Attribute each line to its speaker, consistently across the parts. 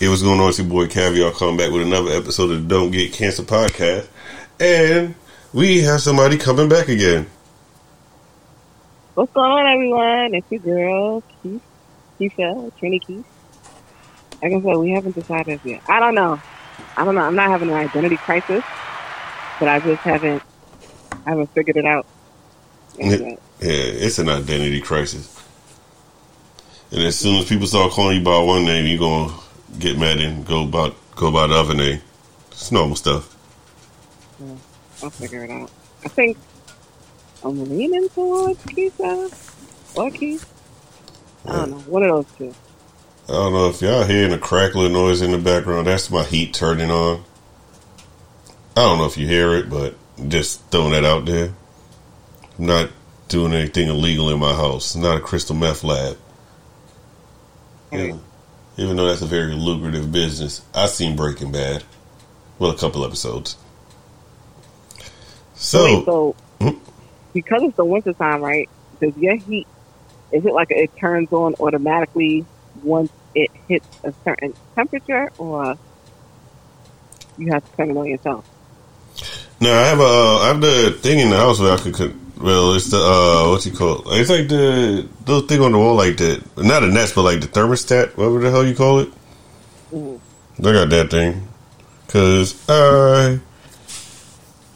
Speaker 1: It was going on. It's your boy Caviar coming back with another episode of the Don't Get Cancer podcast, and we have somebody coming back again.
Speaker 2: What's going on, everyone? It's your girl, Keith, Keisha, uh, Trini Keith. Like I said, we haven't decided yet. I don't know. I don't know. I'm not having an identity crisis, but I just haven't, I haven't figured it out.
Speaker 1: Yeah, yeah, it's an identity crisis. And as soon as people start calling you by one name, you're gonna get mad and go about go about the other name. It's normal stuff.
Speaker 2: Yeah, I'll figure it out. I think I'm leaning towards Keisha or Keith. I don't know. One of those two.
Speaker 1: I don't know if y'all hearing a crackling noise in the background. That's my heat turning on. I don't know if you hear it, but just throwing that out there. I'm not doing anything illegal in my house. It's not a crystal meth lab. Yeah. Even though that's a very lucrative business. I've seen Breaking Bad. Well, a couple episodes. So,
Speaker 2: Wait, so hmm? because it's the winter time, right? Does your heat is it like it turns on automatically once it hits a certain temperature, or you have to turn it on yourself?
Speaker 1: No, I have a I have the thing in the house where I could. Well, it's the uh, what's it called? It's like the little thing on the wall, like the not a nest, but like the thermostat, whatever the hell you call it. Mm-hmm. I got that thing because I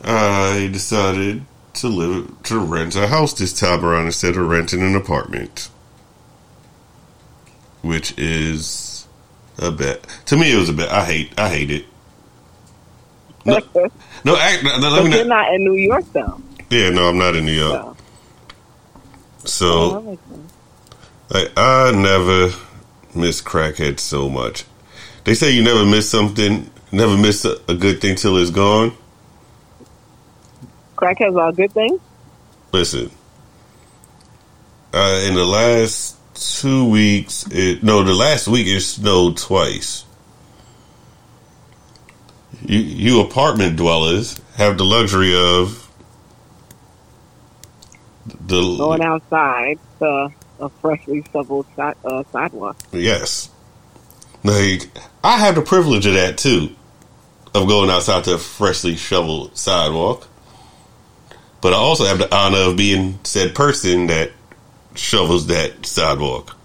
Speaker 1: I decided to live to rent a house this time around instead of renting an apartment, which is a bet. To me, it was a bet. I hate I hate it. No, no, act, no,
Speaker 2: let me not, you're not in New York though.
Speaker 1: Yeah, no, I'm not in New York. So, oh, like, I never miss crackhead so much. They say you never miss something, never miss a, a good thing till it's gone.
Speaker 2: Crackheads are a good thing.
Speaker 1: Listen, uh, in the last two weeks, it, no, the last week it snowed twice. You, you apartment dwellers have the luxury of
Speaker 2: the going outside to a freshly shoveled uh, sidewalk.
Speaker 1: Yes, like I have the privilege of that too, of going outside to a freshly shoveled sidewalk. But I also have the honor of being said person that shovels that sidewalk.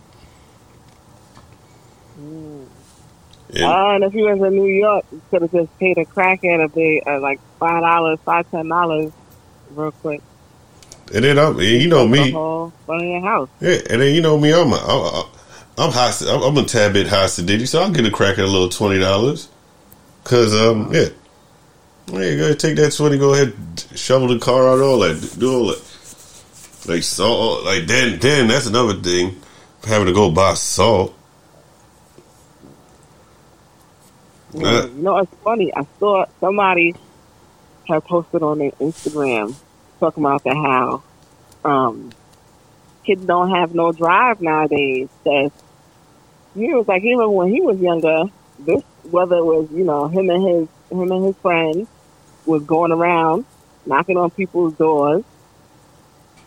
Speaker 2: Mm. And, uh, and if you was in New York, you could have just paid a crackhead a big, uh, like five dollars, five ten dollars, real quick.
Speaker 1: And then I'm, you know me,
Speaker 2: your house.
Speaker 1: Yeah, and then you know me, I'm, a, I'm, I'm high, I'm a tad bit high sedity, so I'll get a crack at a little twenty dollars. Cause um, yeah, yeah, go ahead, take that twenty, go ahead, shovel the car out, all that, do all that. Like salt, like then, then that's another thing, having to go buy salt.
Speaker 2: Yeah, uh, you know, it's funny. I saw somebody had posted on their Instagram talking about the how um, kids don't have no drive nowadays. That he was like even when he was younger, this whether it was you know him and his him and his friends was going around knocking on people's doors,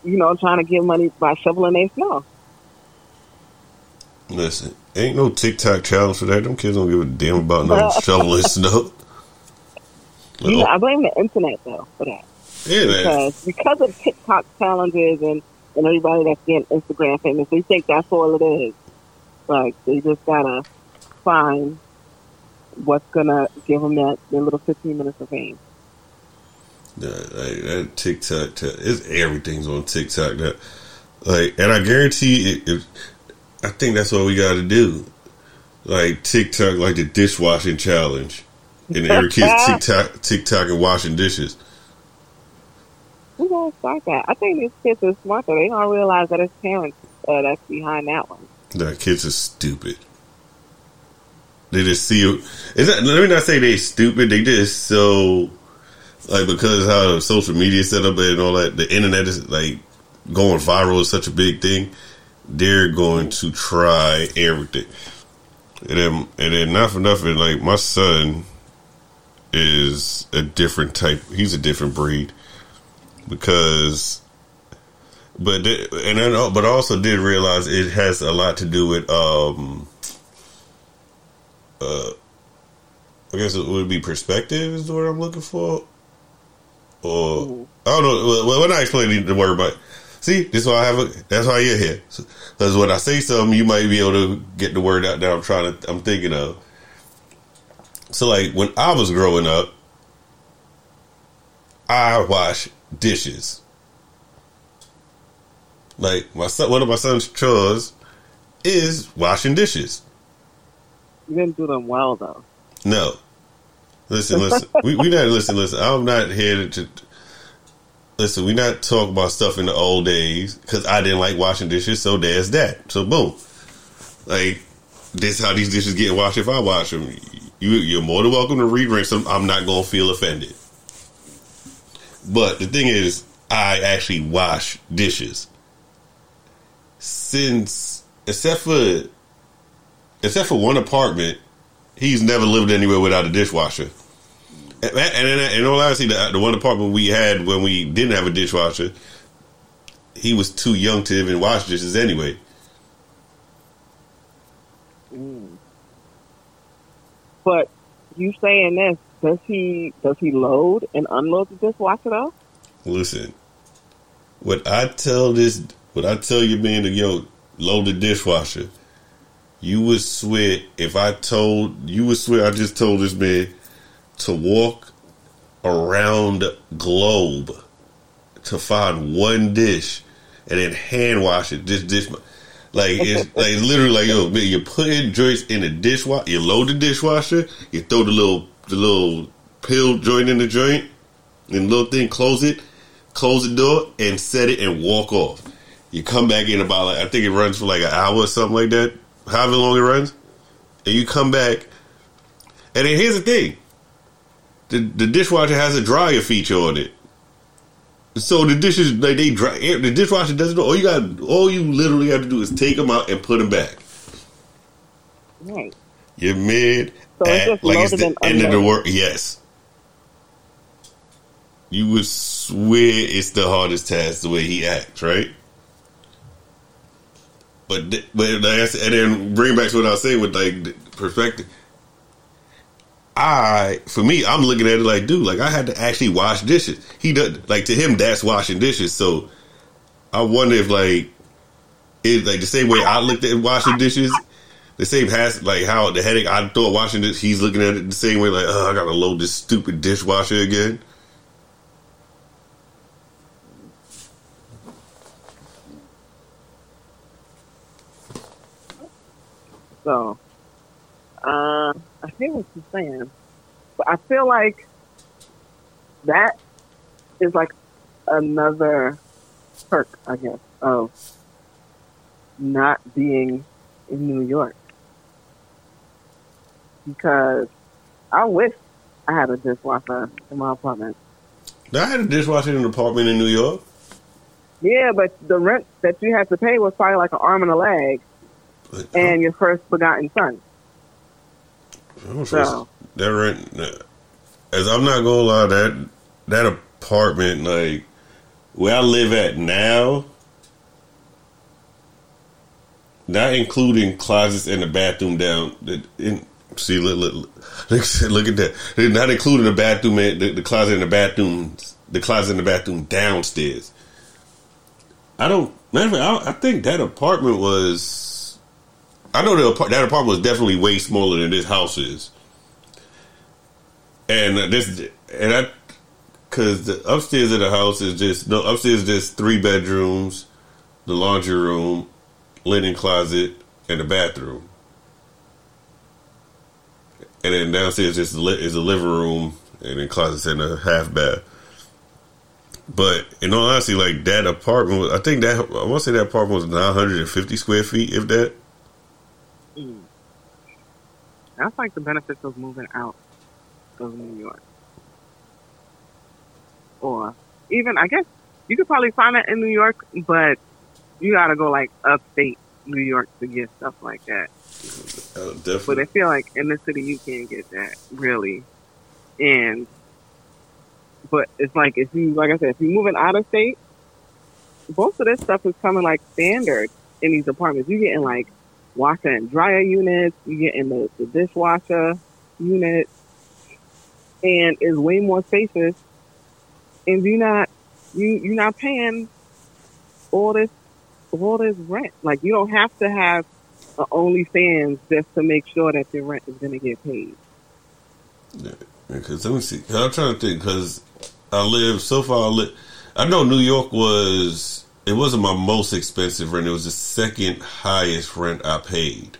Speaker 2: you know, trying to get money by shoveling their snow.
Speaker 1: Listen, ain't no TikTok challenge for that. Them kids don't give a damn about no shoveling snow.
Speaker 2: You know, I blame the internet though for that.
Speaker 1: Yeah,
Speaker 2: because because of TikTok challenges and and everybody that's getting Instagram famous, they think that's all it is. Like they just gotta find what's gonna give them that their little fifteen minutes of fame.
Speaker 1: Yeah, like that TikTok, it's everything's on TikTok. That like, and I guarantee it, it I think that's what we got to do. Like TikTok, like the dishwashing challenge, and every kid's TikTok, TikTok and washing dishes.
Speaker 2: Who gonna start that? I think these kids are smart though. They don't realize that it's parents uh, that's behind that one.
Speaker 1: The kids are stupid. They just see. Is that, let me not say they stupid. They just so like because how social media set up and all that. The internet is like going viral is such a big thing. They're going to try everything. And then, and then not for nothing, like my son is a different type. He's a different breed because but and then, but I also did realize it has a lot to do with um uh, I guess it would be perspective is the word I'm looking for. Or. I don't know. Well, when I explain the word, but see, this is why I have. A, that's why you're here. Because when I say something, you might be able to get the word out that I'm trying to. I'm thinking of. So, like when I was growing up, I wash dishes. Like my son, one of my son's chores is washing dishes.
Speaker 2: You didn't do them well though.
Speaker 1: No. Listen, listen. we we not listen, listen. I'm not here to, listen. We not talk about stuff in the old days because I didn't like washing dishes. So there's that. So boom, like this how these dishes get washed if I wash them. You you're more than welcome to re-rinse them. I'm not gonna feel offended. But the thing is, I actually wash dishes since except for except for one apartment, he's never lived anywhere without a dishwasher. And, and in all honesty, the, the one apartment we had when we didn't have a dishwasher, he was too young to even wash dishes anyway.
Speaker 2: But you saying this? Does he does he load and unload the dishwasher though?
Speaker 1: Listen, what I tell this but I tell you, man, to yo, load the dishwasher. You would swear if I told you would swear I just told this man to walk around globe to find one dish and then hand wash it. This dish, like it's like literally like yo, man, you put in joints in the dishwasher. You load the dishwasher. You throw the little the little pill joint in the joint, and little thing, close it, close the door, and set it and walk off. You come back in about like I think it runs for like an hour or something like that, however long it runs, and you come back. And then here's the thing: the the dishwasher has a dryer feature on it. So the dishes like they dry. Eh, the dishwasher doesn't. All you got, all you literally have to do is take them out and put them back.
Speaker 2: Right.
Speaker 1: You're mid. So it's like it's the end of the work. Yes. You would swear it's the hardest task the way he acts, right? But but and then bring back to what I was saying with like perspective. I for me, I'm looking at it like, dude, like I had to actually wash dishes. He does like to him that's washing dishes. So I wonder if like it like the same way I looked at washing dishes, the same has like how the headache I thought washing this. He's looking at it the same way, like, oh, I gotta load this stupid dishwasher again.
Speaker 2: So, uh, I hear what you're saying, but I feel like that is like another perk, I guess, of not being in New York. Because I wish I had a dishwasher in my apartment.
Speaker 1: I had a dishwasher in an apartment in New York.
Speaker 2: Yeah, but the rent that you had to pay was probably like an arm and a leg and your first begotten son.
Speaker 1: So that rent, as I'm not gonna lie, that that apartment, like where I live at now, not including closets and the bathroom down. That in, see, look, look, look, at that. Not including the bathroom, the, the closet in the bathroom, the closet in the bathroom downstairs. I don't. Matter I, I think that apartment was I know the, that apartment was definitely way smaller than this house is, and this and I because the upstairs of the house is just no upstairs is just three bedrooms, the laundry room, linen closet, and the bathroom, and then downstairs is is a living room and then closets and a half bath. But in all honesty, like that apartment, I think that I want to say that apartment was nine hundred and fifty square feet, if that.
Speaker 2: Mm. That's like the benefits of moving out of New York. Or even, I guess, you could probably find it in New York, but you gotta go like upstate New York to get stuff like that.
Speaker 1: Oh, definitely.
Speaker 2: But I feel like in the city you can't get that really. And but it's like if you like I said, if you're moving out of state, most of this stuff is coming like standard in these apartments. You're getting like washer and dryer units. You get in the, the dishwasher unit, and it's way more spacious. And you're not you you're not paying all this all this rent. Like you don't have to have a OnlyFans just to make sure that their rent is going to get paid.
Speaker 1: Yeah, because let me see. I'm trying to think because I live so far. I, live, I know New York was it wasn't my most expensive rent. It was the second highest rent I paid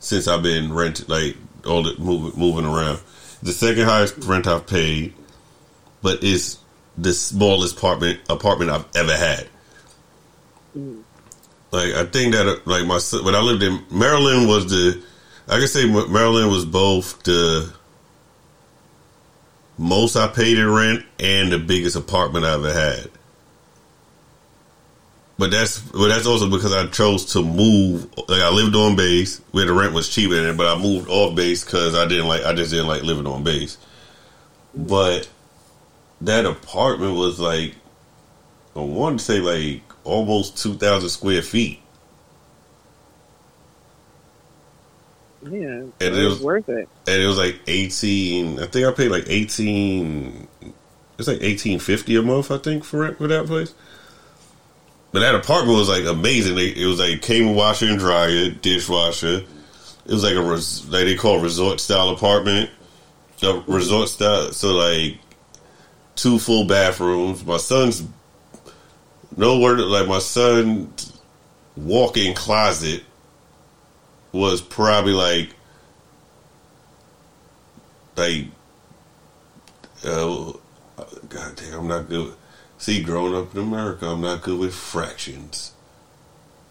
Speaker 1: since I've been renting, like all the moving moving around. The second highest rent I've paid, but it's the smallest apartment apartment I've ever had. Mm. Like I think that like my when I lived in Maryland was the I can say Maryland was both the most I paid in rent and the biggest apartment I ever had. But that's but that's also because I chose to move. Like I lived on base where the rent was cheaper, than it, but I moved off base because I didn't like I just didn't like living on base. But that apartment was like I want to say like almost two thousand square feet.
Speaker 2: Yeah, and it was, was, worth it.
Speaker 1: And it was like eighteen. I think I paid like eighteen. It's like eighteen fifty a month. I think for rent for that place. But that apartment was like amazing. It was like cable washer and dryer, dishwasher. It was like a res, like they call resort style apartment. A resort style. So like two full bathrooms. My son's no word like my son's walk-in closet was probably like like uh, God damn, I'm not good. See, growing up in America, I'm not good with fractions.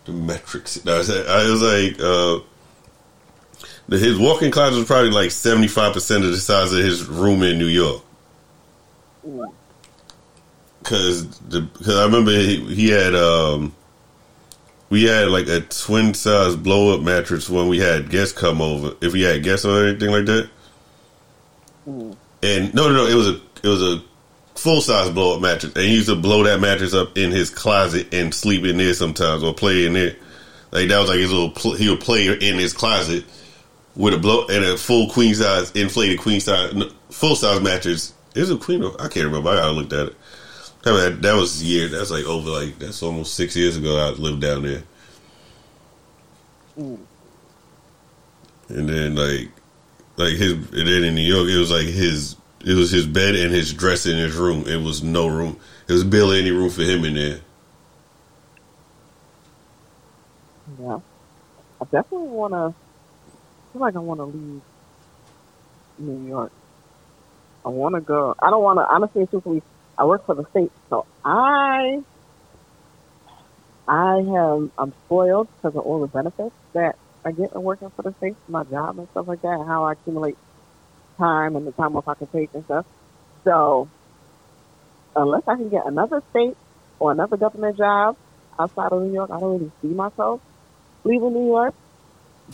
Speaker 1: The metrics. No, I was like, uh, his walk-in closet was probably like 75 percent of the size of his room in New York. Because the because I remember he, he had um, we had like a twin size blow up mattress when we had guests come over. If we had guests or anything like that. Mm. And no, no, no, it was a it was a full size blow up mattress, and he used to blow that mattress up in his closet and sleep in there sometimes or play in there. Like that was like his little pl- he would play in his closet with a blow and a full queen size inflated queen size full size mattress. Is it queen? I can't remember. I gotta look at it. That, that was year. That's like over like that's almost six years ago. I lived down there. Mm. And then like like his and then in New York it was like his it was his bed and his dresser in his room. It was no room. It was barely any room for him in there.
Speaker 2: Yeah, I definitely want to. feel like I want to leave New York. I want to go. I don't want to. Honestly, truthfully, I work for the state, so I, I am. I'm spoiled because of all the benefits that I get in working for the state, my job and stuff like that, how I accumulate time and the time off I can take and stuff. So unless I can get another state or another government job outside of New York, I don't really see myself leaving New York.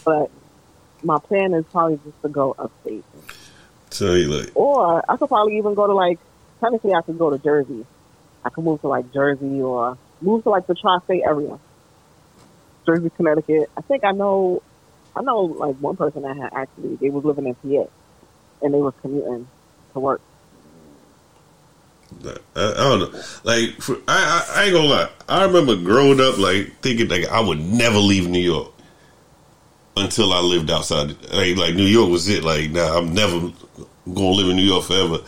Speaker 2: But my plan is probably just to go upstate.
Speaker 1: So you like,
Speaker 2: or I could probably even go to like technically I could go to Jersey. I could move to like Jersey or move to like the tri-state area, Jersey, Connecticut. I think I know, I know like one person that had actually they was living in PA and they was commuting to work.
Speaker 1: I, I don't know. Like, for, I, I, I ain't gonna lie. I remember growing up, like thinking like I would never leave New York until I lived outside. Like, like New York was it. Like, nah, I'm never gonna live in New York forever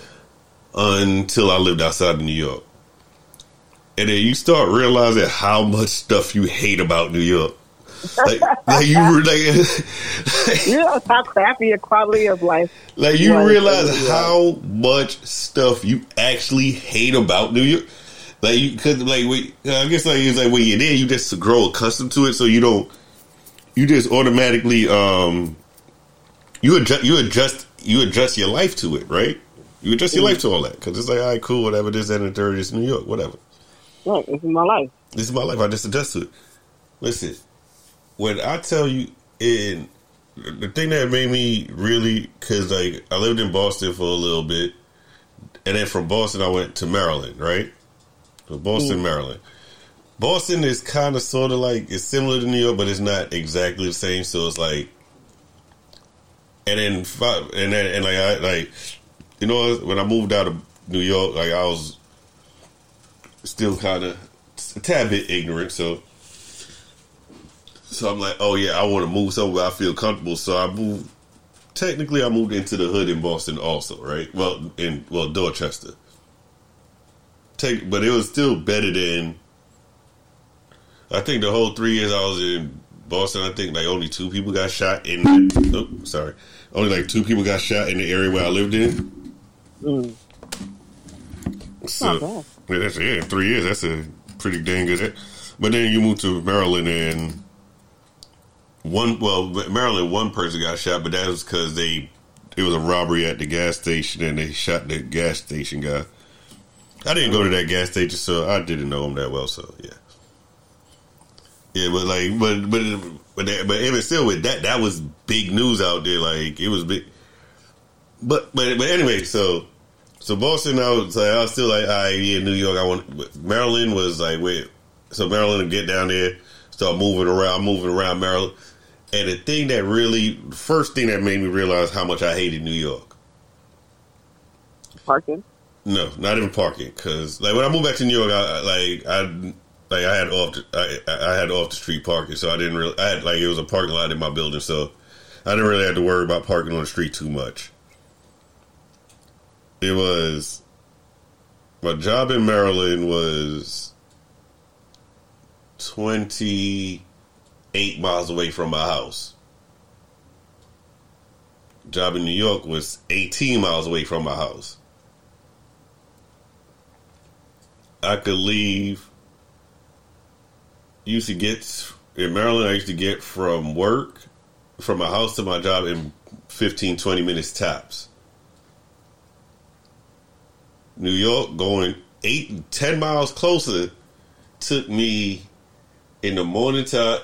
Speaker 1: until I lived outside of New York. And then you start realizing how much stuff you hate about New York like, like you were like,
Speaker 2: you know how crappy your quality of life.
Speaker 1: Like you realize how much stuff you actually hate about New York. Like you could like we, I guess like it's like when you're there, you just grow accustomed to it, so you don't. You just automatically um, you adjust you adjust you adjust your life to it, right? You adjust your life to all that because it's like, all right, cool, whatever. This that, and the third is New York, whatever.
Speaker 2: Right, this is my life.
Speaker 1: This is my life. I just adjust to it. Listen, when I tell you, in the thing that made me really, because like I lived in Boston for a little bit, and then from Boston I went to Maryland, right? So Boston, mm. Maryland. Boston is kind of sort of like it's similar to New York, but it's not exactly the same. So it's like, and then and then and like I like, you know, when I moved out of New York, like I was still kind of a tad bit ignorant. So, so I'm like, oh yeah, I want to move somewhere I feel comfortable. So I moved. Technically, I moved into the hood in Boston, also, right? Well, in well Dorchester. Take, but it was still better than I think the whole three years I was in Boston, I think like only two people got shot in. Oh, sorry, only like two people got shot in the area where I lived in. Mm. So yeah, that's yeah, three years. That's a pretty dang good. But then you move to Maryland and one. Well, Maryland, one person got shot, but that was because they it was a robbery at the gas station and they shot the gas station guy. I didn't go to that gas station, so I didn't know him that well. So yeah. Yeah, but like, but but but that, but even still, with that, that was big news out there. Like it was big. But but but anyway, so so Boston, I was like, I was still like, all right, yeah, New York. I want Maryland was like, wait, so Maryland to get down there, start moving around, moving around Maryland. And the thing that really, the first thing that made me realize how much I hated New York.
Speaker 2: Parking.
Speaker 1: No, not even parking. Because like when I moved back to New York, I like I like I had off the, I, I had off the street parking, so I didn't really I had like it was a parking lot in my building, so I didn't really have to worry about parking on the street too much. It was my job in Maryland was twenty eight miles away from my house. Job in New York was eighteen miles away from my house. I could leave used to get in Maryland. I used to get from work, from my house to my job in 15, 20 minutes tops. New York going eight, 10 miles closer took me in the morning time.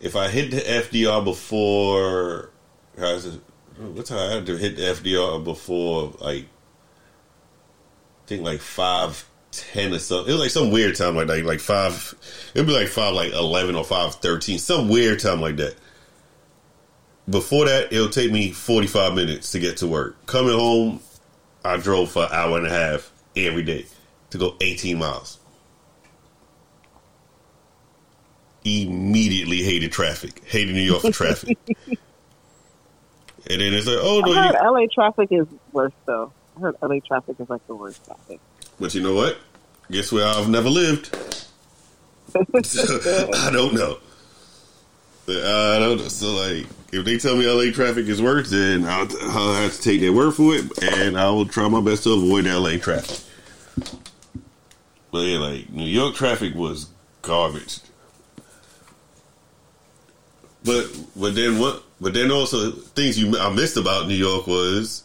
Speaker 1: If I hit the FDR before, what time I had to hit the FDR before, like, I think like five ten or something. It was like some weird time like that, like five. It'd be like five, like eleven or five thirteen, some weird time like that. Before that, it'll take me forty five minutes to get to work. Coming home, I drove for an hour and a half every day to go eighteen miles. Immediately hated traffic. Hated New York for traffic. and then it's like, oh no,
Speaker 2: I heard you- LA traffic is worse though. I heard LA traffic is like the worst traffic.
Speaker 1: But you know what? Guess where I've never lived. I don't know. I don't know. So like, if they tell me LA traffic is worse, then I'll, I'll have to take their word for it, and I will try my best to avoid LA traffic. But yeah, like New York traffic was garbage. But but then what? But then also things you I missed about New York was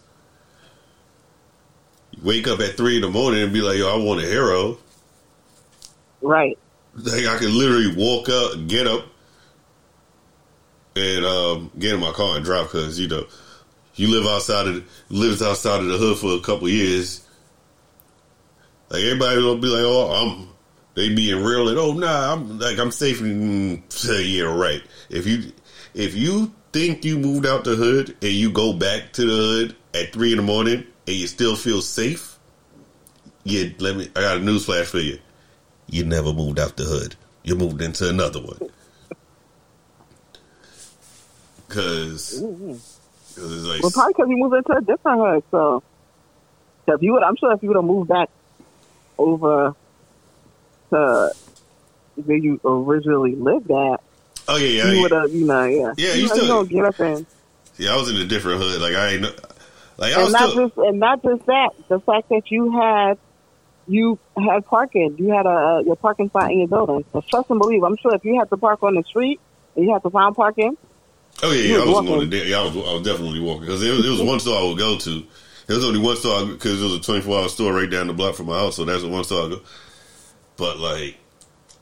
Speaker 1: wake up at three in the morning and be like, "Yo, I want a hero."
Speaker 2: Right.
Speaker 1: Like I can literally walk up, get up, and um, get in my car and drive because you know you live outside of lives outside of the hood for a couple years. Like everybody will be like, "Oh, I'm." They being real and oh nah, I'm like I'm safe. Yeah, right. If you if you think you moved out the hood and you go back to the hood at three in the morning and you still feel safe, yeah, let me. I got a news flash for you. You never moved out the hood. You moved into another one. Because,
Speaker 2: mm-hmm. like, well, probably because you moved into a different hood. So, if you would, I'm sure if you would have moved back over to where you originally lived at,
Speaker 1: oh yeah, yeah,
Speaker 2: you would have, you know, yeah,
Speaker 1: yeah,
Speaker 2: you,
Speaker 1: you still
Speaker 2: get up and.
Speaker 1: Yeah, I was in a different hood. Like I ain't. Like
Speaker 2: and not
Speaker 1: still,
Speaker 2: just and not just that, the fact that you had you had parking, you had a your parking spot in your building. So trust and believe. I'm sure if you had to park on the street and you had to find parking.
Speaker 1: Oh yeah, yeah, I was walking. yeah, I was, I was definitely walking because it was, it was one store I would go to. There was only one store because it was a 24 hour store right down the block from my house, so that's the one store I go. But like,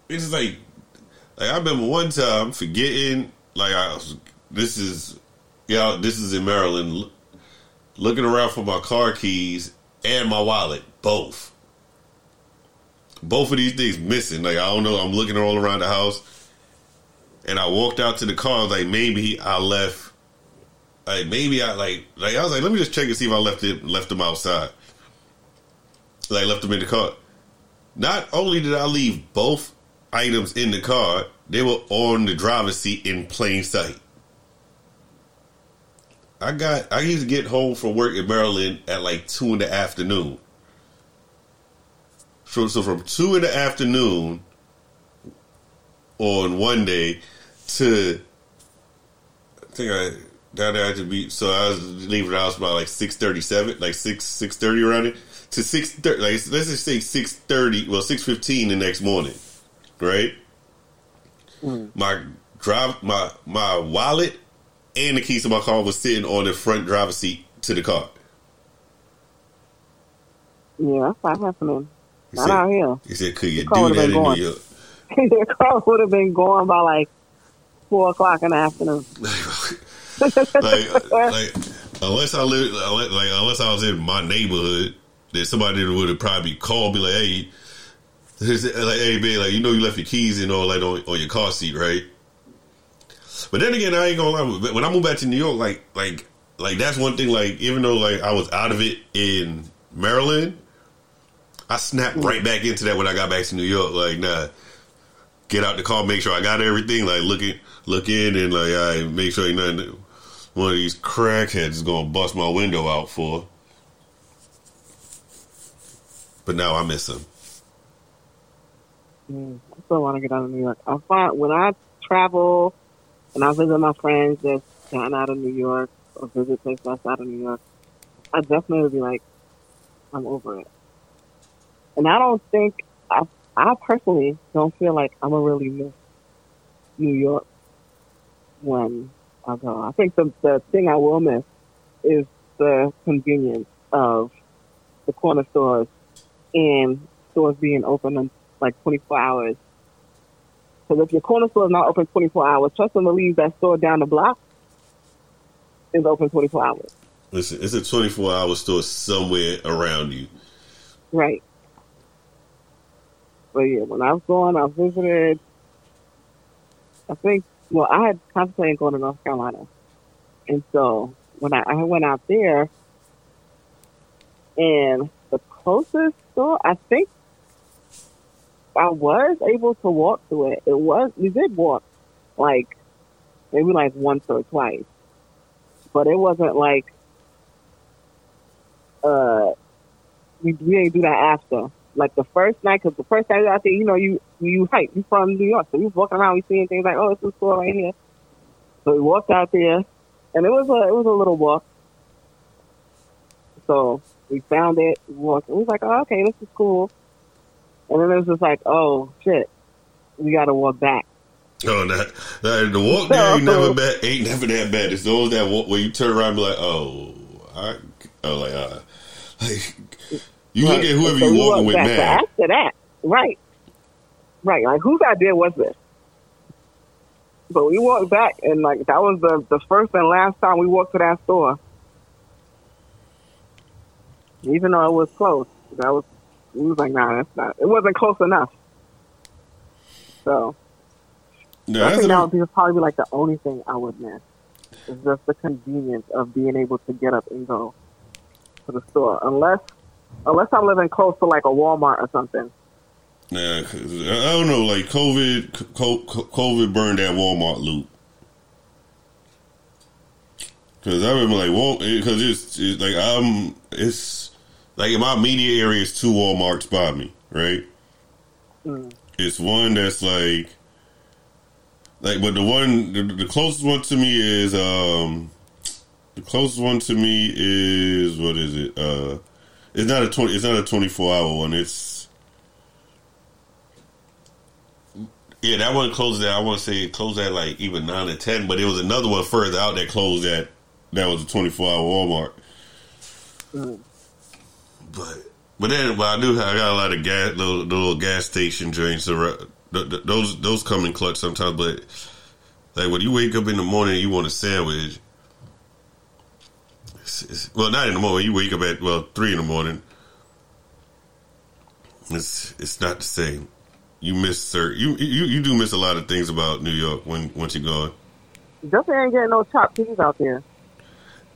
Speaker 1: it's like, like I remember one time forgetting, like I was, this is, yeah, this is in Maryland looking around for my car keys and my wallet, both. both of these things missing. Like I don't know. I'm looking all around the house, and I walked out to the car. Like maybe I left. Like maybe I like like I was like, let me just check and see if I left it left them outside. Like left them in the car. Not only did I leave both items in the car, they were on the driver's seat in plain sight. I got I used to get home from work in Maryland at like two in the afternoon. So, so from two in the afternoon on one day to I think I down there to be so I was leaving the house about like six thirty seven, like six six thirty around it to six thirty. Like let's just say six thirty, well six fifteen the next morning, right? Mm. My drive, my my wallet and the keys to my car was sitting on the front driver's seat to the car.
Speaker 2: Yeah, that's not happening. He not said, out here.
Speaker 1: He said, "Could you do that in
Speaker 2: going.
Speaker 1: New York?"
Speaker 2: the car would have been going by like four o'clock in the afternoon.
Speaker 1: like, like, unless I live, like, unless I was in my neighborhood, then somebody would have probably called me like, "Hey." Like, hey, man, like, you know, you left your keys and all like on, on your car seat, right? But then again, I ain't gonna lie. When I moved back to New York, like, like, like that's one thing. Like, even though like I was out of it in Maryland, I snapped right back into that when I got back to New York. Like, nah, get out the car, make sure I got everything. Like, look in, look in, and like, I right, make sure ain't nothing. One of these crackheads is gonna bust my window out for. But now I miss him.
Speaker 2: Mm, I still want to get out of New York. I find when I travel and I visit my friends that's gotten out of New York or visit places outside of New York, I definitely would be like, I'm over it. And I don't think I, I personally don't feel like I'm gonna really miss New York when I go. I think the the thing I will miss is the convenience of the corner stores and stores being open um, like 24 hours. Because if your corner store is not open 24 hours, trust them to leave that store down the block is open 24 hours.
Speaker 1: Listen, it's a 24 hour store somewhere around you.
Speaker 2: Right. But yeah, when I was going, I visited, I think, well, I had contemplated going to North Carolina. And so when I, I went out there, and the closest store, I think I was able to walk to it. It was we did walk like maybe like once or twice, but it wasn't like uh we we didn't do that after. Like the first night, because the first night out there, you know, you you hype. You from New York, so you walking around, we seeing things like, oh, it's a store right here. So we walked out there, and it was a it was a little walk. So we found it, we walked, and we was like, oh, okay, this is cool. And then it was just like, oh shit, we got to walk back.
Speaker 1: Oh, that, that the walk there ain't never bad. Ain't never that bad. It's always that walk where you turn around and be like, oh, I, oh, like, uh, like you right. look at whoever so you walking with, man.
Speaker 2: After that, right, right, like whose idea was this? But we walked back, and like that was the the first and last time we walked to that store. Even though it was close, that was we was like, nah, that's not. It wasn't close enough. So,
Speaker 1: no,
Speaker 2: I think that would be probably like the only thing I would miss. Is just the convenience of being able to get up and go to the store, unless unless I'm living close to like a Walmart or something.
Speaker 1: Yeah, I don't know. Like COVID, COVID burned that Walmart loop. Because I remember like, well, because it's, it's like I'm, it's like in my media area is two Walmarts by me, right? Mm. It's one that's like like but the one the, the, closest one to me is um the closest one to me is what is it? Uh it's not a twenty it's not a twenty four hour one, it's yeah, that one closed at I wanna say it closed at like even nine or ten, but it was another one further out that closed at that was a twenty four hour Walmart. Mm. But but then, but I do. I got a lot of gas, little, little gas station drinks. Around, those those come in clutch sometimes. But like when you wake up in the morning, you want a sandwich. It's, it's, well, not in the morning. You wake up at well three in the morning. It's it's not the same. You miss sir. You you you do miss a lot of things about New York when once you're gone.
Speaker 2: Definitely ain't getting no chopped cheese out there.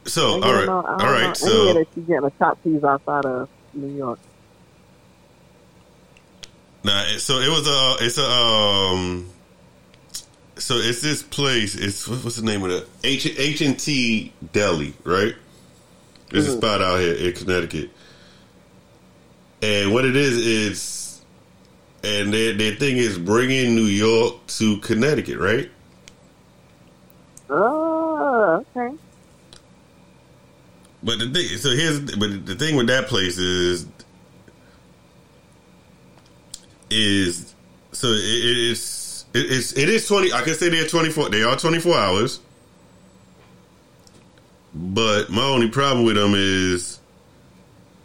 Speaker 1: So all
Speaker 2: no,
Speaker 1: all right.
Speaker 2: know
Speaker 1: So
Speaker 2: that you getting a chopped cheese outside of New York.
Speaker 1: Nah, so it was a it's a um so it's this place, it's what's the name of it? H H and T Deli, right? There's a
Speaker 2: Mhm.
Speaker 1: spot out here in Connecticut. And what it is is and their their thing is bringing New York to Connecticut, right?
Speaker 2: Oh, okay.
Speaker 1: But the thing, so here's, but the thing with that place is, is so it, it is it is it is twenty. I can say they're twenty four. They are twenty four hours. But my only problem with them is,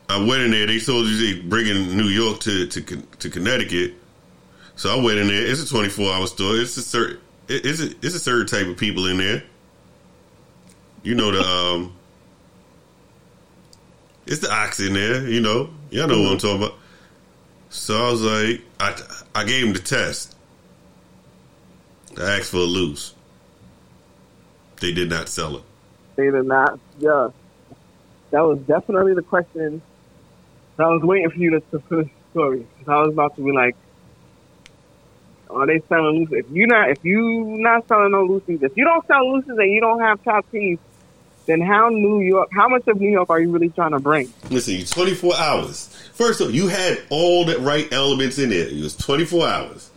Speaker 1: I went in there. They told you they bringing New York to to to Connecticut. So I went in there. It's a twenty four hour store. It's a certain it- it's a it's a certain type of people in there. You know the um. It's the ox in there, you know. Y'all know what I'm talking about. So I was like, I, I gave him the test. I asked for a loose. They did not sell it.
Speaker 2: They did not. Yeah, that was definitely the question. I was waiting for you to, to finish the story. I was about to be like, "Are they selling? If you not, if you not selling no looses, if you don't sell looses and you don't have chopped cheese, then how New York? How much of New York are you really trying to bring?
Speaker 1: Listen, you 24 hours. First of all, you had all the right elements in there. It was 24 hours.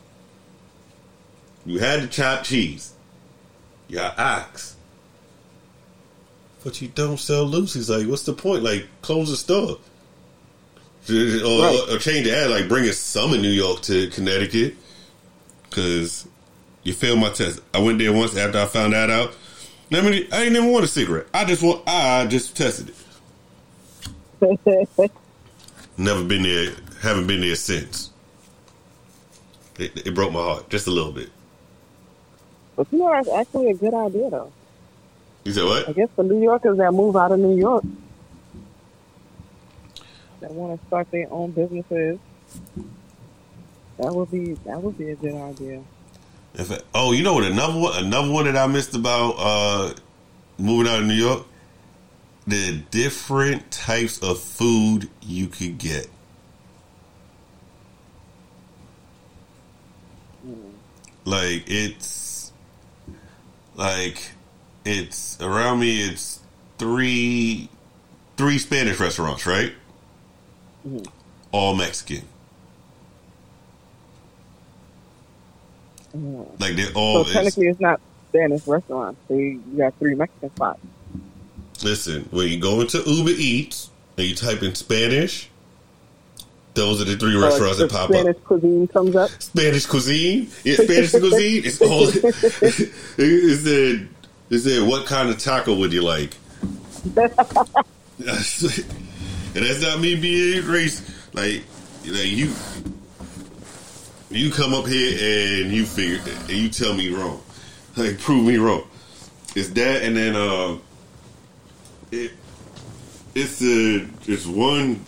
Speaker 1: You had the chopped cheese. You got ox. But you don't sell Lucy's. Like, what's the point? Like, close the store. Or,
Speaker 2: Right.
Speaker 1: or change the ad, like bringing some in New York to Connecticut. Because you failed my test. I went there once after I found that out. I mean, I ain't even want a cigarette. I just want, I just tested it. Never been there. Haven't been there since. It, it broke my heart just a little bit.
Speaker 2: But you know, that's actually a good idea, though.
Speaker 1: You said what?
Speaker 2: I guess for New Yorkers that move out of New York, that want to start their own businesses, that would be that would be a good idea.
Speaker 1: If I- oh, you know what? Another one. Another one that I missed about uh, moving out of New York. The different types of food you could get. Like it's like it's around me. It's three three Spanish restaurants, right?
Speaker 2: Mhm.
Speaker 1: All Mexican.
Speaker 2: Mm.
Speaker 1: Like they're all.
Speaker 2: So technically, it's not Spanish restaurants. So you, you got three Mexican spots.
Speaker 1: Listen, when you go into Uber Eats and you type in Spanish, those are the three restaurants
Speaker 2: So
Speaker 1: that pop
Speaker 2: Spanish
Speaker 1: up.
Speaker 2: Spanish cuisine comes up.
Speaker 1: Spanish cuisine, yeah, Spanish cuisine. It's all. it said, it said, what kind of taco would you like? and that's not me being racist. Like, like you, you come up here and you figure and you tell me wrong, like prove me wrong. It's that, and then uh, it it's a it's one.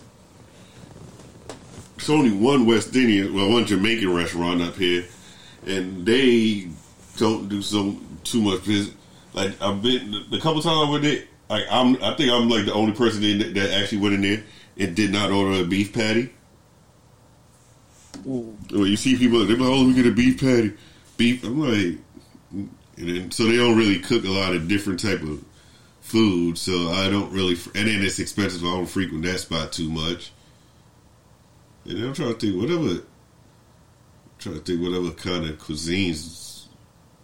Speaker 1: It's only one West Indian, well, one Jamaican restaurant up here, and they don't do so too much business. Like I've been the couple times I went there, like I'm, I think I'm like the only person in that, actually went in there and did not order a beef patty. When you see people, they're like, "Oh, let me get a beef patty." Beef. I'm like, and then, so they don't really cook a lot of different type of food. So I don't really, and then it's expensive. I don't frequent that spot too much. And then I'm trying to think whatever, trying to think whatever kind of cuisines.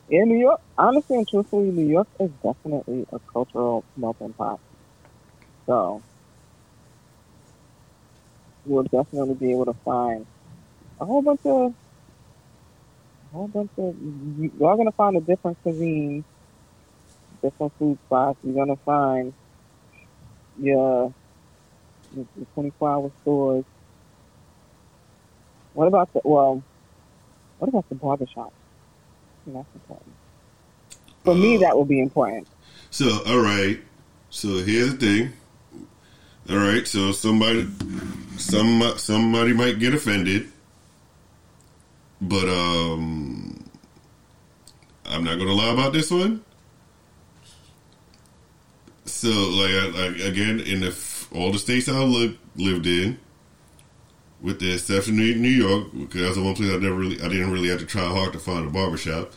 Speaker 2: In New York, honestly and truthfully, New York is definitely a cultural melting pot. So you'll definitely be able to find a whole bunch of a whole bunch of you're gonna find a different cuisine, different food spots. You're gonna find your your 24 hour stores. What about the well? What about the That's important. For me,
Speaker 1: Uh,
Speaker 2: that will be important.
Speaker 1: So all right, so here's the thing. All right, so somebody some somebody might get offended, but um, I'm not gonna lie about this one. So, like, I, again, in the all the states I lived lived in, with the exception of New York, because that's the one place I never really, I didn't really have to try hard to find a barbershop.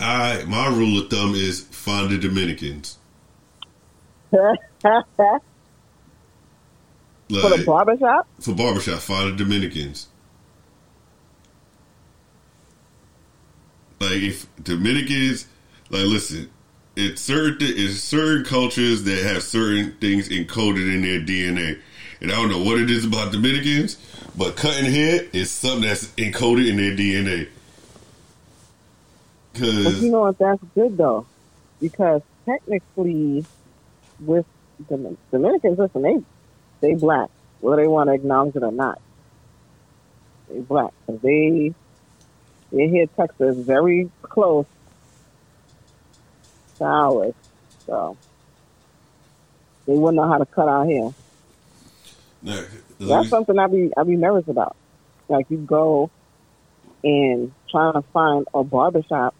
Speaker 1: I my rule of thumb is find the Dominicans.
Speaker 2: for the barbershop?
Speaker 1: For barbershop, find the Dominicans. Like if Dominicans, like listen, it's certain it's certain cultures that have certain things encoded in their DNA. And I don't know what it is about Dominicans, but cutting hair is something that's encoded in their DNA.
Speaker 2: Cause you know what? That's good though, because technically, with the Dominicans, listen, they they black, whether they want to acknowledge it or not. They black, cause they they hear Texas very close to ours, so they wouldn't know how to cut our hair.
Speaker 1: No,
Speaker 2: That's something I be I be nervous about. Like you go and trying to find a barbershop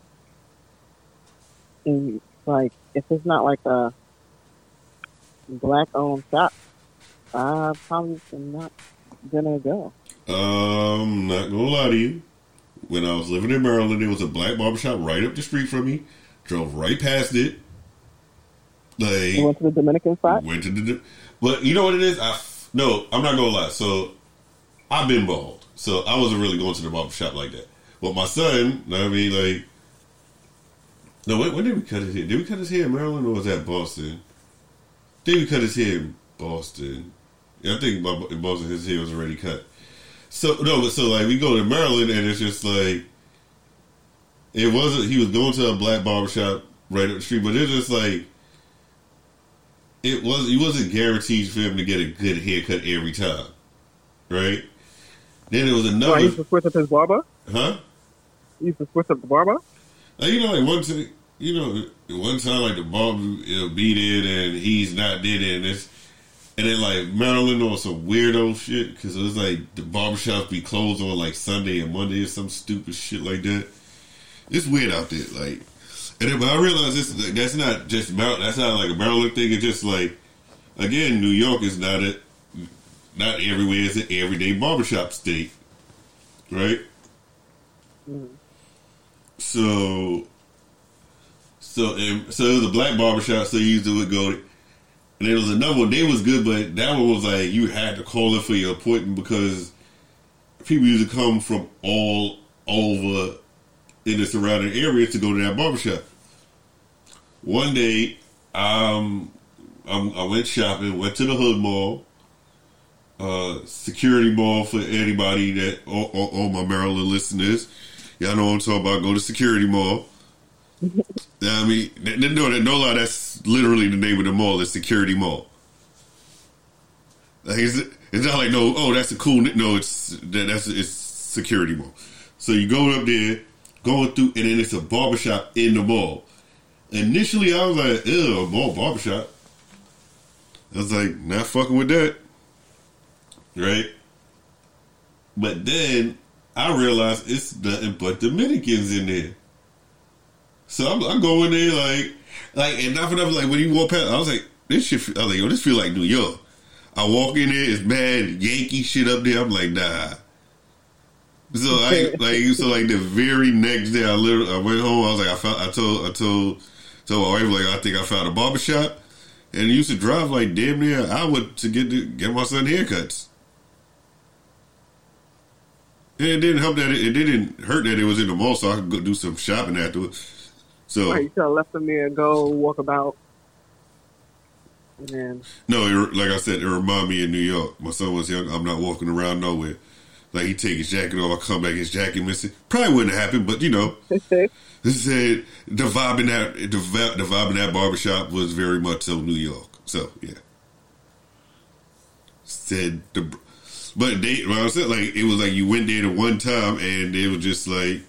Speaker 2: and like if it's not like a black owned shop, I probably am not gonna go.
Speaker 1: Um, not gonna lie to you. When I was living in Maryland, there was a black barbershop right up the street from me. Drove right past it. Like
Speaker 2: you went to the Dominican spot.
Speaker 1: Went to the, but you know what it is. I no, I'm not gonna lie. So I've been bald, so I wasn't really going to the barber shop like that. But my son, I mean, like no, when, when, did we cut his hair? Did we cut his hair in Maryland or was that Boston? Did we cut his hair in Boston? Yeah, I think in Boston his hair was already cut. So no, but so like we go to Maryland and it's just like it wasn't. He was going to a black barbershop right up the street, but it's just like it was. He wasn't guaranteed for him to get a good haircut every time, right? Then there was another. Oh,
Speaker 2: he used to switch up his barber.
Speaker 1: Huh?
Speaker 2: He used to switch up the barber.
Speaker 1: Now, you know, like one time, you know, one time, like the barber will be there and he's not there, and it's, and then like Maryland on some weirdo shit because it was like the barbershops be closed on like Sunday and Monday or some stupid shit like that. It's weird out there, like. And then, but I realize this that's not just Maryland. That's not like a Maryland thing. It's just like again, New York is not a not everywhere is an everyday barbershop state, right? Mm-hmm. So, so and so it was a black barbershop. So you used to go, and there was another one. They was good, but that one was like you had to call in for your appointment because people used to come from all over in the surrounding areas to go to that barbershop. One day, um, I went shopping, went to the Hood Mall, uh, security mall for anybody that all, all, all my Maryland listeners Y'all know what I'm talking about. Go to Security Mall. I mean, no, no lie, that's literally the name of the mall. It's Security Mall. Like it's, it's not like no, oh, that's a cool. No, it's that, that's it's Security Mall. So you go up there, going through, and then it's a barbershop in the mall. Initially, I was like, ew, a mall barbershop. I was like, not fucking with that, right? But then I realized it's nothing but Dominicans in there. So I'm, I'm going there like, like, and not for nothing. Like when you walk past, I was like, this shit. I was like, yo, this feel like New York. I walk in there, it's bad Yankee shit up there. I'm like, nah. So I like so like the very next day, I literally I went home. I was like, I found. I told I told told my wife like I think I found a barbershop, and I used to drive like damn near an hour to get to get my son haircuts. And it didn't help that it, it, didn't hurt that it was in the mall, so I could go do some shopping afterwards. So
Speaker 2: right, you could have left them there, go walk about. And then
Speaker 1: no, it, like I said, it reminded me of New York. My son was young. I'm not walking around nowhere. Like he take his jacket off, I come back, his jacket missing. Probably wouldn't happen, but you know, this said the vibe in that the, the vibe in that barbershop was very much so New York. So yeah, said the but they, well, I said like it was like you went there the one time and it was just like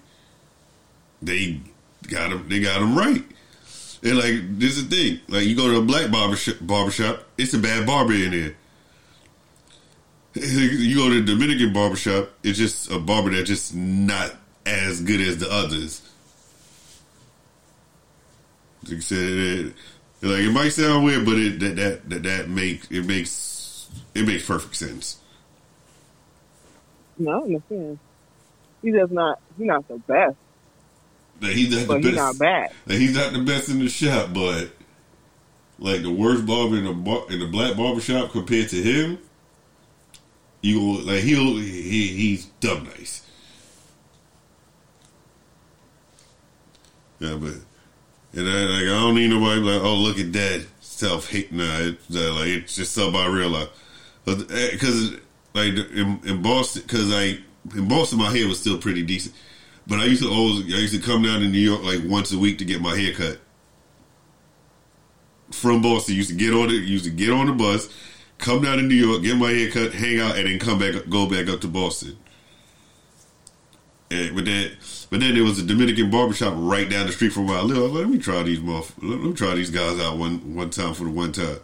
Speaker 1: they got them, they got them right. And like this is the thing, like you go to a black barbershop, barbershop, it's a bad barber in there. You go to the Dominican barbershop, it's just a barber that's just not as good as the others. Like said, like it might sound weird, but it that that that, that makes it makes it makes perfect sense.
Speaker 2: No, I understand. He's just not. He's not the best.
Speaker 1: That he's not
Speaker 2: but
Speaker 1: the best.
Speaker 2: he's not bad.
Speaker 1: That he's not the best in the shop, but like the worst barber in the bar, in the black barber shop compared to him, you like he'll he he's dumb nice. Yeah, but and I, like I don't need nobody like oh look at that self hate. Nah, it's, uh, like it's just something I realize because like in, in Boston because like in Boston my hair was still pretty decent, but I used to always I used to come down to New York like once a week to get my hair cut. From Boston, used to get on it, used to get on the bus, come down to New York, get my hair cut, hang out, and then come back, go back up to Boston. And, but then, but then there was a Dominican barbershop right down the street from where I live. I was like, let me try these let me try these guys out one one time for the one time.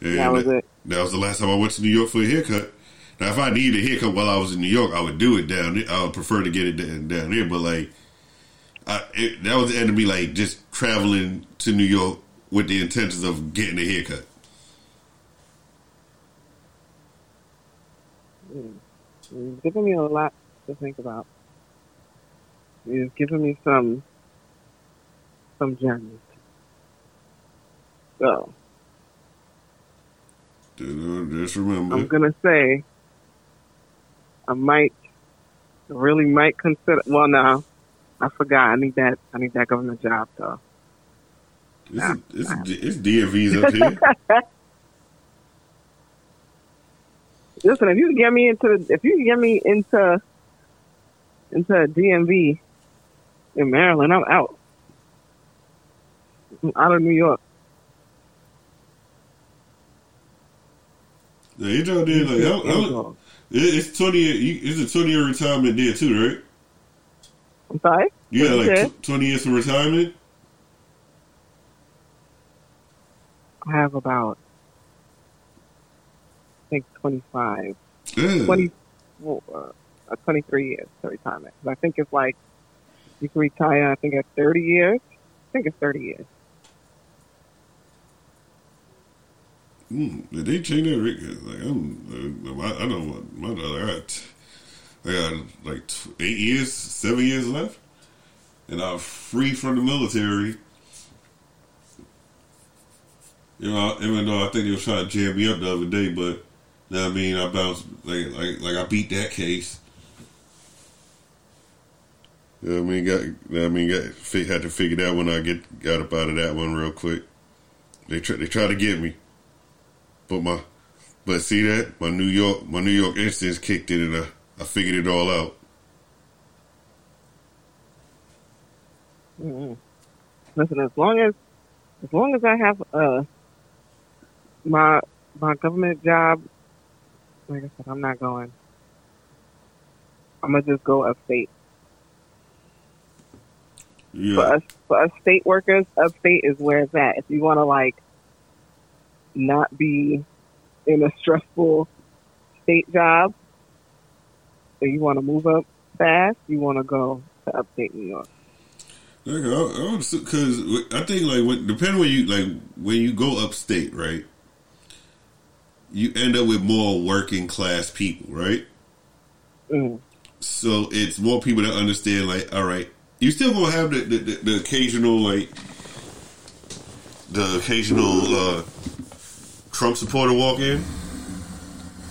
Speaker 2: And that was that, it.
Speaker 1: That was the last time I went to New York for a haircut. Now, if I needed a haircut while I was in New York, I would do it down there. I would prefer to get it down, down there. But like, I, it, that was the end of me like just traveling to New York with the intentions of getting a haircut.
Speaker 2: Mm. giving me a lot to think about. It's giving me some some gems. So
Speaker 1: just remember.
Speaker 2: I'm gonna say I might really might consider well now I forgot. I need that I need that government job though.
Speaker 1: It's, nah, it's, nah. it's DMVs up here.
Speaker 2: Listen, if you can get me into if you can get me into into DMV in Maryland, I'm out. I'm out of New York.
Speaker 1: Yeah, you know, there like how, it's twenty. It's a twenty year retirement there too, right?
Speaker 2: I'm sorry.
Speaker 1: You got like t- twenty years of retirement.
Speaker 2: I have about, think, 25, yeah. 20, well, uh, 23 years to retirement. I think it's like, you can retire, I think, at 30 years. I think it's 30 years.
Speaker 1: Mm, did they change that? Like, I'm, uh, I, I know my, my I got, I got like eight years, seven years left, and I'm free from the military you know, even though I think they was trying to jam me up the other day, but you know I mean, I bounced like like like I beat that case. You know I mean, got I mean, got had to figure that one. I get got up out of that one real quick. They try they try to get me, but my but see that my New York my New York instance kicked in and I, I figured it all out.
Speaker 2: Mm-hmm. Listen, as long as as long as I have uh my my government job, like I said, I'm not going. I'm gonna just go upstate. Yeah. For us, for us state workers, upstate is where it's at. If you want to like not be in a stressful state job, or you want to move up fast, you want to go to upstate New York.
Speaker 1: Because I, I, I think like when, depending when you like when you go upstate, right? You end up with more working class people, right? Mm. So it's more people that understand, like, all right, you still gonna have the, the, the, occasional, like, the occasional uh, Trump supporter walk in.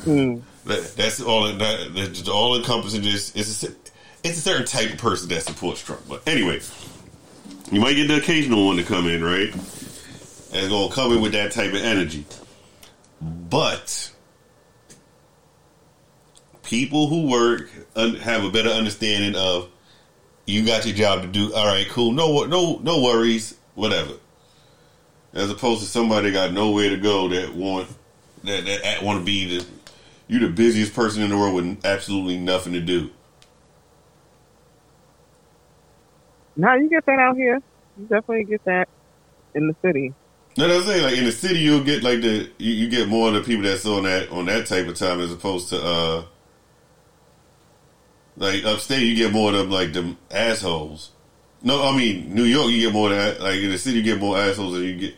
Speaker 1: Mm. That, that's all. That, that's all encompassing. Just it's a, it's a certain type of person that supports Trump. But anyway, you might get the occasional one to come in, right? And gonna come in with that type of energy. But people who work have a better understanding of you got your job to do. All right, cool. No, no, no worries. Whatever. As opposed to somebody got nowhere to go that want that that want to be the you the busiest person in the world with absolutely nothing to do.
Speaker 2: Now you get that out here. You definitely get that in the city.
Speaker 1: No, I'm saying like in the city you'll get like the you, you, get more of the people that's on that on that type of time as opposed to uh like upstate you get more of them like them assholes. No, I mean New York you get more of that like in the city you get more assholes than you get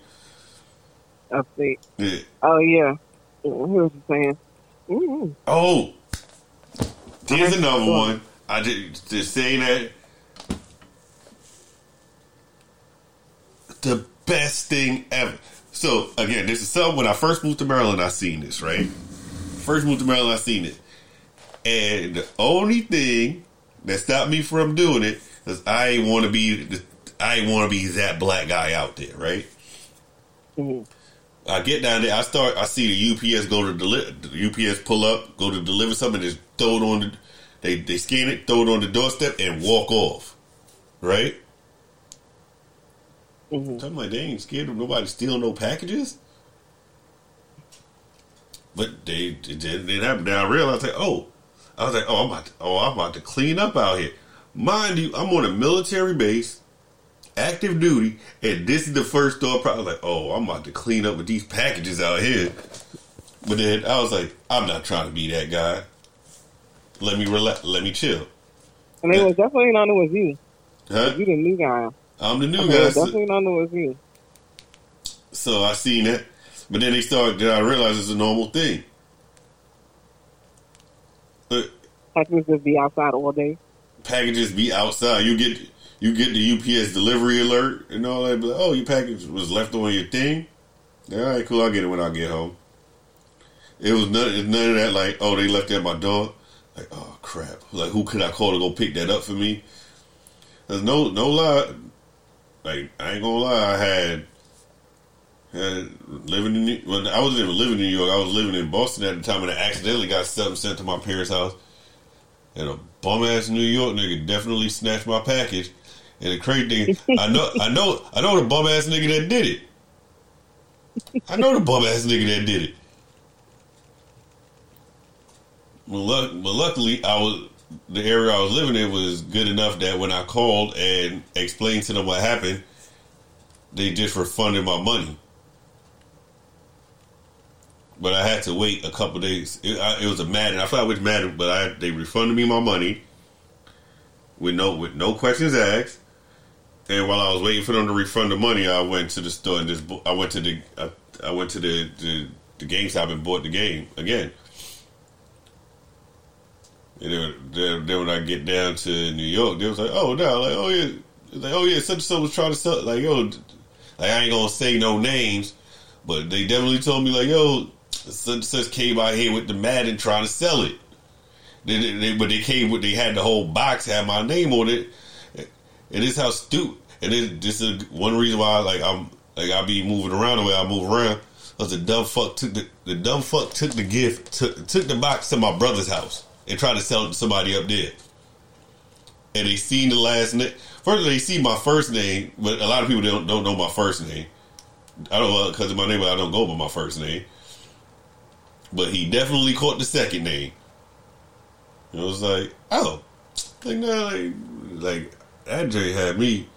Speaker 2: upstate.
Speaker 1: Yeah.
Speaker 2: Oh yeah. Here's the saying. Mm-hmm.
Speaker 1: Oh, here's another one. I just just saying that the best thing ever. So again, this is something when I first moved to Maryland, I seen this, right? First moved to Maryland, I seen it. And the only thing that stopped me from doing it is I ain't want to be I want to be that black guy out there, right? Mm-hmm. I get down there, I start, I see the UPS go to deliver, UPS pull up, go to deliver something, just throw it on the, they they scan it, throw it on the doorstep, and walk off, right? Mm-hmm. I'm like, they ain't scared of nobody stealing no packages. But they it didn't happen. Then I realized, like, oh, I was like, oh, I'm about to, oh, I'm about to clean up out here. Mind you, I'm on a military base, active duty, and this is the first thought. Probably like, oh, I'm about to clean up with these packages out here. But then I was like, I'm not trying to be that guy. Let me relax. Let me chill.
Speaker 2: And it was definitely not it was you. Huh? You the new guy.
Speaker 1: I'm the new guy.
Speaker 2: Definitely not know it's you.
Speaker 1: So I seen it, but then they started. Then I realized it's a normal thing.
Speaker 2: But packages just be outside all day.
Speaker 1: Packages be outside. You get you get the UPS delivery alert and all that. But oh, your package was left on your thing. All right, cool. I'll get it when I get home. It was none, none of that. Like, oh, they left it at my door. Like, oh crap. Like, who could I call to go pick that up for me? There's no no lie. Like I ain't gonna lie, I had had living in New, well, I wasn't even living in New York. I was living in Boston at the time, and I accidentally got something sent to my parents' house. And a bum ass New York nigga definitely snatched my package. And the crazy thing, I know, I know, I know the bum ass nigga that did it. I know the bum ass nigga that did it. But, luck, but luckily, I was the area I was living in was good enough that when I called and explained to them what happened, they just refunded my money. But I had to wait a couple days. It, I, it was a Madden. I thought it was Madden, but I, they refunded me my money with no with no questions asked. And while I was waiting for them to refund the money, I went to the store and just I went to the I, I went to the, the the GameStop and bought the game again. And then, then, when I get down to New York, they was like, "Oh no, like oh yeah, like oh yeah, such and such was trying to sell like yo, like I ain't gonna say no names, but they definitely told me like yo, such and such came out here with the Madden trying to sell it. They, they, they, but they came with they had the whole box had my name on it, and this how stupid. And this is one reason why like I'm like I be moving around the way I move around. Cause the dumb fuck took the the dumb fuck took the gift took took the box to my brother's house and try to sell it to somebody up there. And they seen the last name. First, they see my first name, but a lot of people don't don't know my first name. I don't because of my name, but I don't go by my first name. But he definitely caught the second name. It was like, oh, like no, like, like J had me.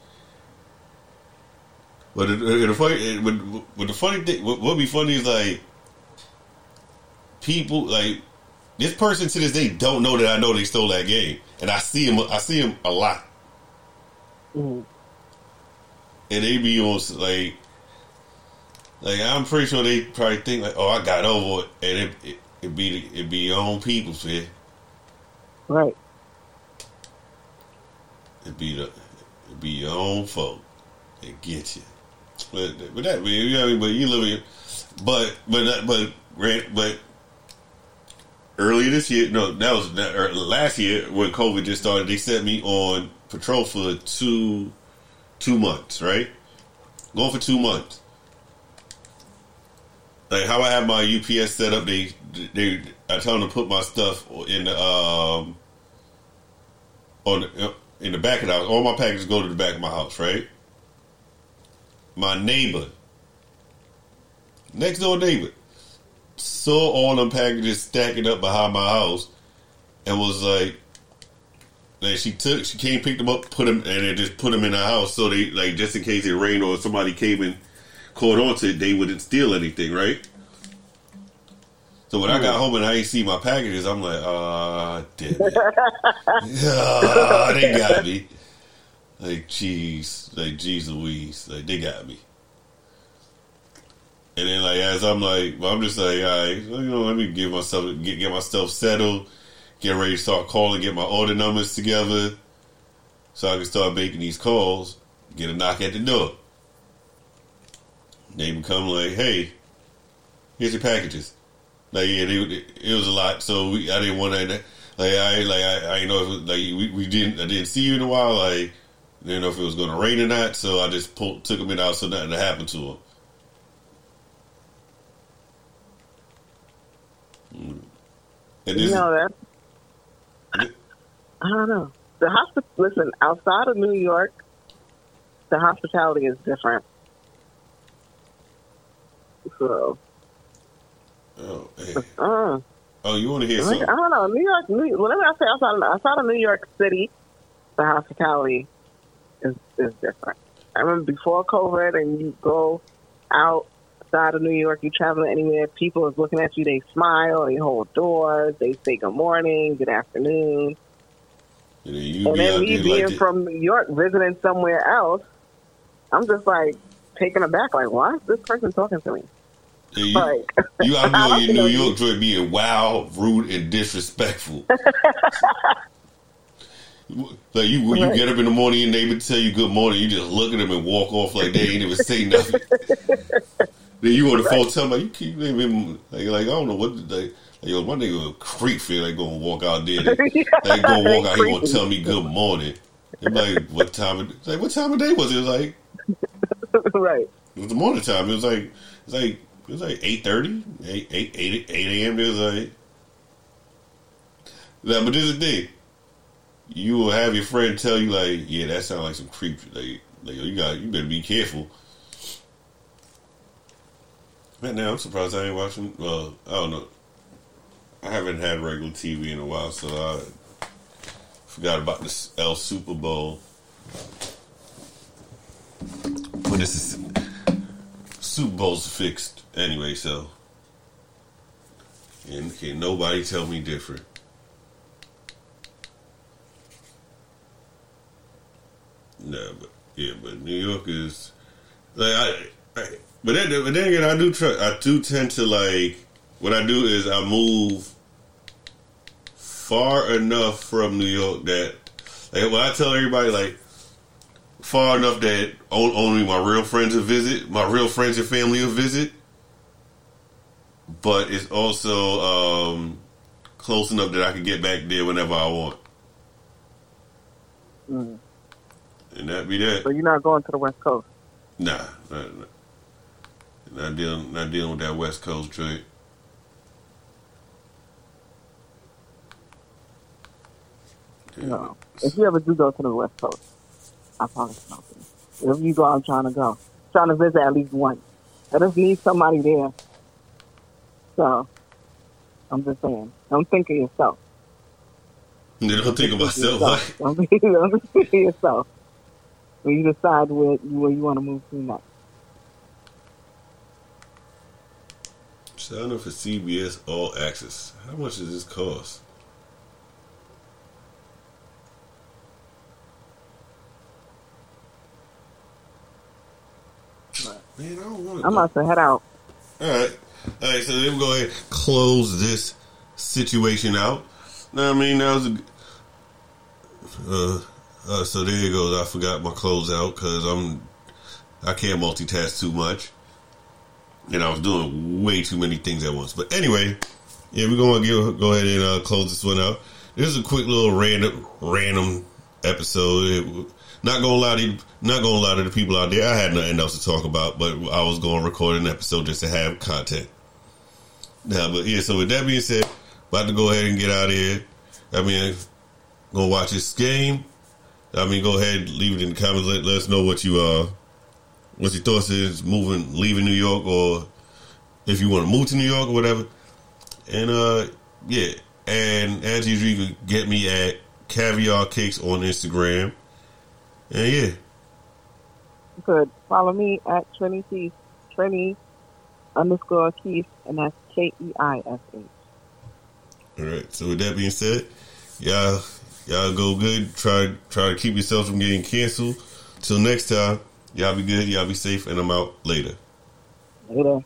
Speaker 1: But the funny, but, but the funny thing, what would be funny is like people like this person to this day don't know that I know they stole that game, and I see him. I see him a lot, mm-hmm. and they be on like, like I'm pretty sure they probably think like, oh, I got over it, and it it, it be it be your own people.
Speaker 2: Right.
Speaker 1: It be the it be your own folk that get you. But but that you know, what I mean? but you live, here but but but but earlier this year, no, that was er, last year when COVID just started. They sent me on patrol for two two months, right? Going for two months. Like how I have my UPS set up, they they I tell them to put my stuff in the um on the, in the back of the house. All my packages go to the back of my house, right? My neighbor, next door neighbor, saw all them packages stacking up behind my house and was like, like she took, she came, picked them up, put them, and then just put them in the house so they, like, just in case it rained or somebody came and caught on to it, they wouldn't steal anything, right? So when I got home and I didn't see my packages, I'm like, ah, damn it. Ah, they got me. Like, jeez. Like, jeez Louise. Like, they got me. And then, like, as I'm like, well, I'm just like, all right, you know, let me get myself, get, get myself settled, get ready to start calling, get my order numbers together so I can start making these calls, get a knock at the door. They become like, hey, here's your packages. Like yeah, they, it was a lot, so we, I didn't want to. Like I like I, I know if like we, we didn't I didn't see you in a while. Like didn't know if it was going to rain or not, so I just pulled, took them in out so nothing happened to them.
Speaker 2: And you know that I don't know. The hospital. Listen, outside of New York, the hospitality is different. So
Speaker 1: Oh, uh, oh, you want to hear something?
Speaker 2: I don't know. New York, New, whenever I say outside of, outside of New York City, the hospitality is, is different. I remember before COVID and you go outside of New York, you travel anywhere, people is looking at you, they smile, they hold doors, they say good morning, good afternoon. And then, and then me being like from New York, visiting somewhere else, I'm just like taken aback, like, why is this person talking to me?
Speaker 1: Yeah, you, like, you out there in New York Joy being wild, rude, and disrespectful. like you, when you get up in the morning, your neighbor tell you good morning, you just look at them and walk off like they ain't even say nothing. then you on the phone tell me you keep like, like I don't know what like. like yo, my nigga a creep feel like gonna walk out there. They, they gonna walk out here gonna tell me good morning. They like, what time? Of, like, what time of day was it? It was like,
Speaker 2: right.
Speaker 1: It was the morning time. It was like, it's like it was like 8.30, 8, 8, 8, 8 a.m. It was like... Now, but this is the thing. You will have your friend tell you, like, yeah, that sounds like some creep. Like, like you got, you better be careful. Right now, I'm surprised I ain't watching. Well, I don't know. I haven't had regular TV in a while, so I forgot about this El Super Bowl. But this is Super Bowl's fixed Anyway, so and can nobody tell me different. No, but yeah, but New York is like I, I but then, but then again, I do try, I do tend to like what I do is I move far enough from New York that like when I tell everybody like far enough that only my real friends will visit, my real friends and family will visit but it's also um, close enough that I can get back there whenever I want. Mm. And that be that.
Speaker 2: So you're not going to the West Coast?
Speaker 1: Nah, not, not dealing, not dealing with that West Coast trade.
Speaker 2: No. If you ever do go to the West Coast, I promise nothing. If you go, I'm trying to go. trying to visit at least once. I just need somebody there so I'm just saying, don't think of yourself.
Speaker 1: You don't think of myself.
Speaker 2: Don't don't think of yourself. When you decide where where you want to move to next.
Speaker 1: Sign up for CBS All Access. How much does this cost? Man, I don't want
Speaker 2: I'm about to head out.
Speaker 1: All right. All right, so then we go ahead and close this situation out. Now, I mean, that was a. Uh, uh, so there it goes. I forgot my close out because I'm. I can't multitask too much. And I was doing way too many things at once. But anyway, yeah, we're going to go ahead and uh, close this one out. This is a quick little random random episode. It, not gonna lie to not gonna lie to the people out there. I had nothing else to talk about, but I was going to record an episode just to have content. Now, but yeah. So with that being said, about to go ahead and get out of here. I mean, gonna watch this game. I mean, go ahead, leave it in the comments. Let, let us know what you uh, What's your thoughts is moving, leaving New York, or if you want to move to New York or whatever. And uh, yeah, and as usual, you can get me at Caviar Cakes on Instagram. And yeah.
Speaker 2: Good. Follow me at Trinity Keish, Trinity underscore Keish, and that's K E I S H.
Speaker 1: All right. So with that being said, y'all y'all go good. Try try to keep yourselves from getting canceled. Till next time. Y'all be good. Y'all be safe. And I'm out later.
Speaker 2: Later.